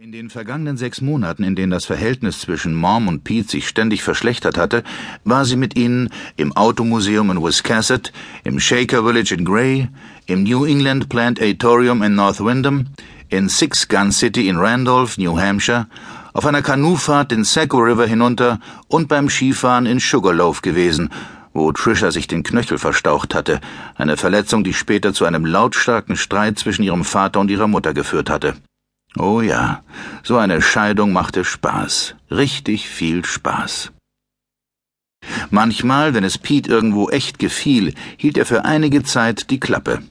In den vergangenen sechs Monaten, in denen das Verhältnis zwischen Mom und Pete sich ständig verschlechtert hatte, war sie mit ihnen im Automuseum in Wiscasset, im Shaker Village in Gray, im New England Plantatorium in North Windham, in Six Gun City in Randolph, New Hampshire, auf einer Kanufahrt den Saco River hinunter und beim Skifahren in Sugarloaf gewesen, wo Trisha sich den Knöchel verstaucht hatte, eine Verletzung, die später zu einem lautstarken Streit zwischen ihrem Vater und ihrer Mutter geführt hatte. Oh ja, so eine Scheidung machte Spaß, richtig viel Spaß. Manchmal, wenn es Pete irgendwo echt gefiel, hielt er für einige Zeit die Klappe.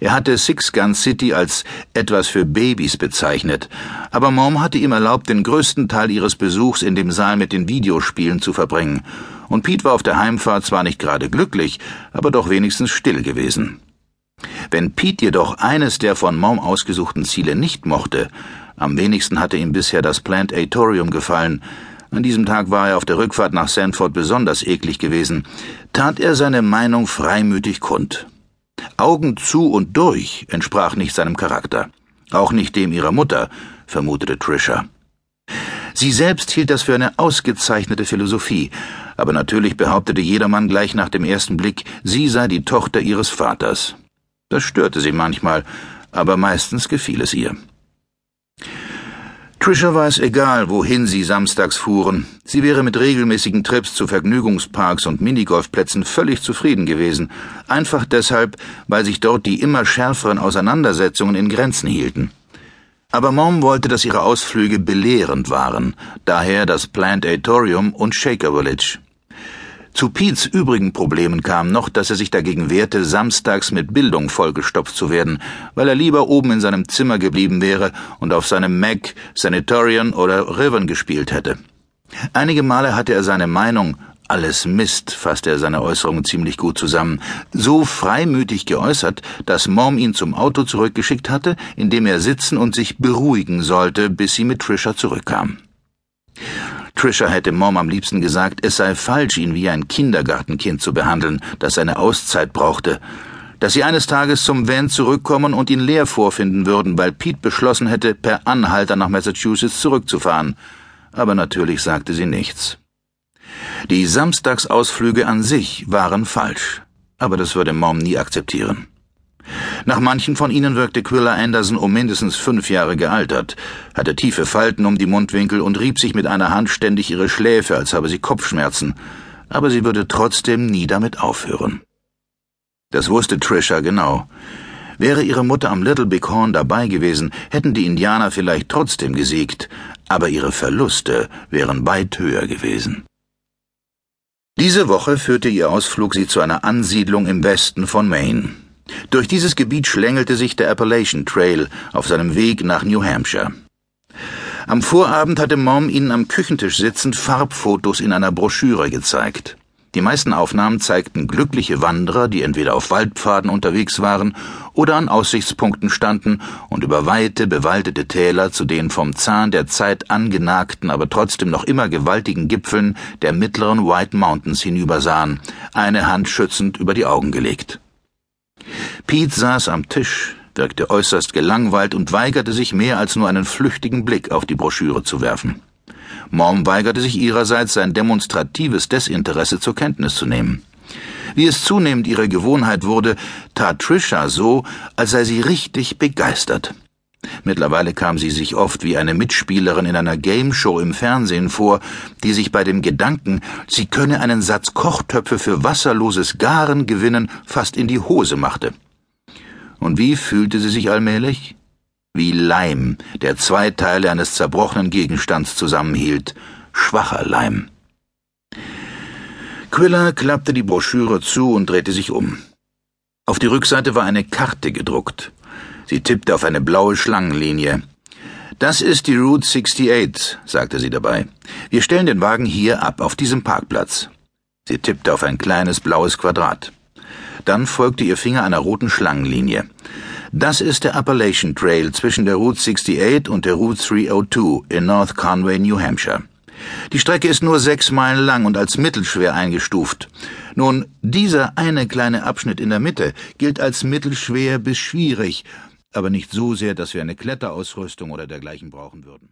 Er hatte Six Gun City als etwas für Babys bezeichnet, aber Mom hatte ihm erlaubt, den größten Teil ihres Besuchs in dem Saal mit den Videospielen zu verbringen, und Pete war auf der Heimfahrt zwar nicht gerade glücklich, aber doch wenigstens still gewesen. Wenn Pete jedoch eines der von Mom ausgesuchten Ziele nicht mochte, am wenigsten hatte ihm bisher das Plantatorium gefallen, an diesem Tag war er auf der Rückfahrt nach Sanford besonders eklig gewesen, tat er seine Meinung freimütig kund. Augen zu und durch entsprach nicht seinem Charakter, auch nicht dem ihrer Mutter, vermutete Trisha. Sie selbst hielt das für eine ausgezeichnete Philosophie, aber natürlich behauptete jedermann gleich nach dem ersten Blick, sie sei die Tochter ihres Vaters. Das störte sie manchmal, aber meistens gefiel es ihr. Trisha war es egal, wohin sie samstags fuhren. Sie wäre mit regelmäßigen Trips zu Vergnügungsparks und Minigolfplätzen völlig zufrieden gewesen, einfach deshalb, weil sich dort die immer schärferen Auseinandersetzungen in Grenzen hielten. Aber Mom wollte, dass ihre Ausflüge belehrend waren, daher das Plantatorium und Shaker Village. Zu Piets übrigen Problemen kam noch, dass er sich dagegen wehrte, samstags mit Bildung vollgestopft zu werden, weil er lieber oben in seinem Zimmer geblieben wäre und auf seinem Mac, Sanatorian oder Riven gespielt hätte. Einige Male hatte er seine Meinung, alles Mist, fasste er seine Äußerungen ziemlich gut zusammen, so freimütig geäußert, dass Mom ihn zum Auto zurückgeschickt hatte, in dem er sitzen und sich beruhigen sollte, bis sie mit Trisha zurückkam. Trisha hätte Mom am liebsten gesagt, es sei falsch, ihn wie ein Kindergartenkind zu behandeln, das eine Auszeit brauchte, dass sie eines Tages zum Van zurückkommen und ihn leer vorfinden würden, weil Pete beschlossen hätte, per Anhalter nach Massachusetts zurückzufahren. Aber natürlich sagte sie nichts. Die Samstagsausflüge an sich waren falsch, aber das würde Mom nie akzeptieren. Nach manchen von ihnen wirkte Quilla Anderson um mindestens fünf Jahre gealtert, hatte tiefe Falten um die Mundwinkel und rieb sich mit einer Hand ständig ihre Schläfe, als habe sie Kopfschmerzen, aber sie würde trotzdem nie damit aufhören. Das wusste Trisha genau. Wäre ihre Mutter am Little Big Horn dabei gewesen, hätten die Indianer vielleicht trotzdem gesiegt, aber ihre Verluste wären weit höher gewesen. Diese Woche führte ihr Ausflug sie zu einer Ansiedlung im Westen von Maine. Durch dieses Gebiet schlängelte sich der Appalachian Trail auf seinem Weg nach New Hampshire. Am Vorabend hatte Mom ihnen am Küchentisch sitzend Farbfotos in einer Broschüre gezeigt. Die meisten Aufnahmen zeigten glückliche Wanderer, die entweder auf Waldpfaden unterwegs waren oder an Aussichtspunkten standen und über weite, bewaldete Täler zu den vom Zahn der Zeit angenagten, aber trotzdem noch immer gewaltigen Gipfeln der mittleren White Mountains hinübersahen, eine Hand schützend über die Augen gelegt. Pete saß am Tisch, wirkte äußerst gelangweilt und weigerte sich mehr als nur einen flüchtigen Blick auf die Broschüre zu werfen. Mom weigerte sich ihrerseits, sein demonstratives Desinteresse zur Kenntnis zu nehmen. Wie es zunehmend ihre Gewohnheit wurde, tat Trisha so, als sei sie richtig begeistert. Mittlerweile kam sie sich oft wie eine Mitspielerin in einer Gameshow im Fernsehen vor, die sich bei dem Gedanken, sie könne einen Satz Kochtöpfe für wasserloses Garen gewinnen, fast in die Hose machte. Und wie fühlte sie sich allmählich? Wie Leim, der zwei Teile eines zerbrochenen Gegenstands zusammenhielt, schwacher Leim. Quilla klappte die Broschüre zu und drehte sich um. Auf die Rückseite war eine Karte gedruckt. Sie tippte auf eine blaue Schlangenlinie. Das ist die Route 68, sagte sie dabei. Wir stellen den Wagen hier ab, auf diesem Parkplatz. Sie tippte auf ein kleines blaues Quadrat. Dann folgte ihr Finger einer roten Schlangenlinie. Das ist der Appalachian Trail zwischen der Route 68 und der Route 302 in North Conway, New Hampshire. Die Strecke ist nur sechs Meilen lang und als mittelschwer eingestuft. Nun, dieser eine kleine Abschnitt in der Mitte gilt als mittelschwer bis schwierig aber nicht so sehr, dass wir eine Kletterausrüstung oder dergleichen brauchen würden.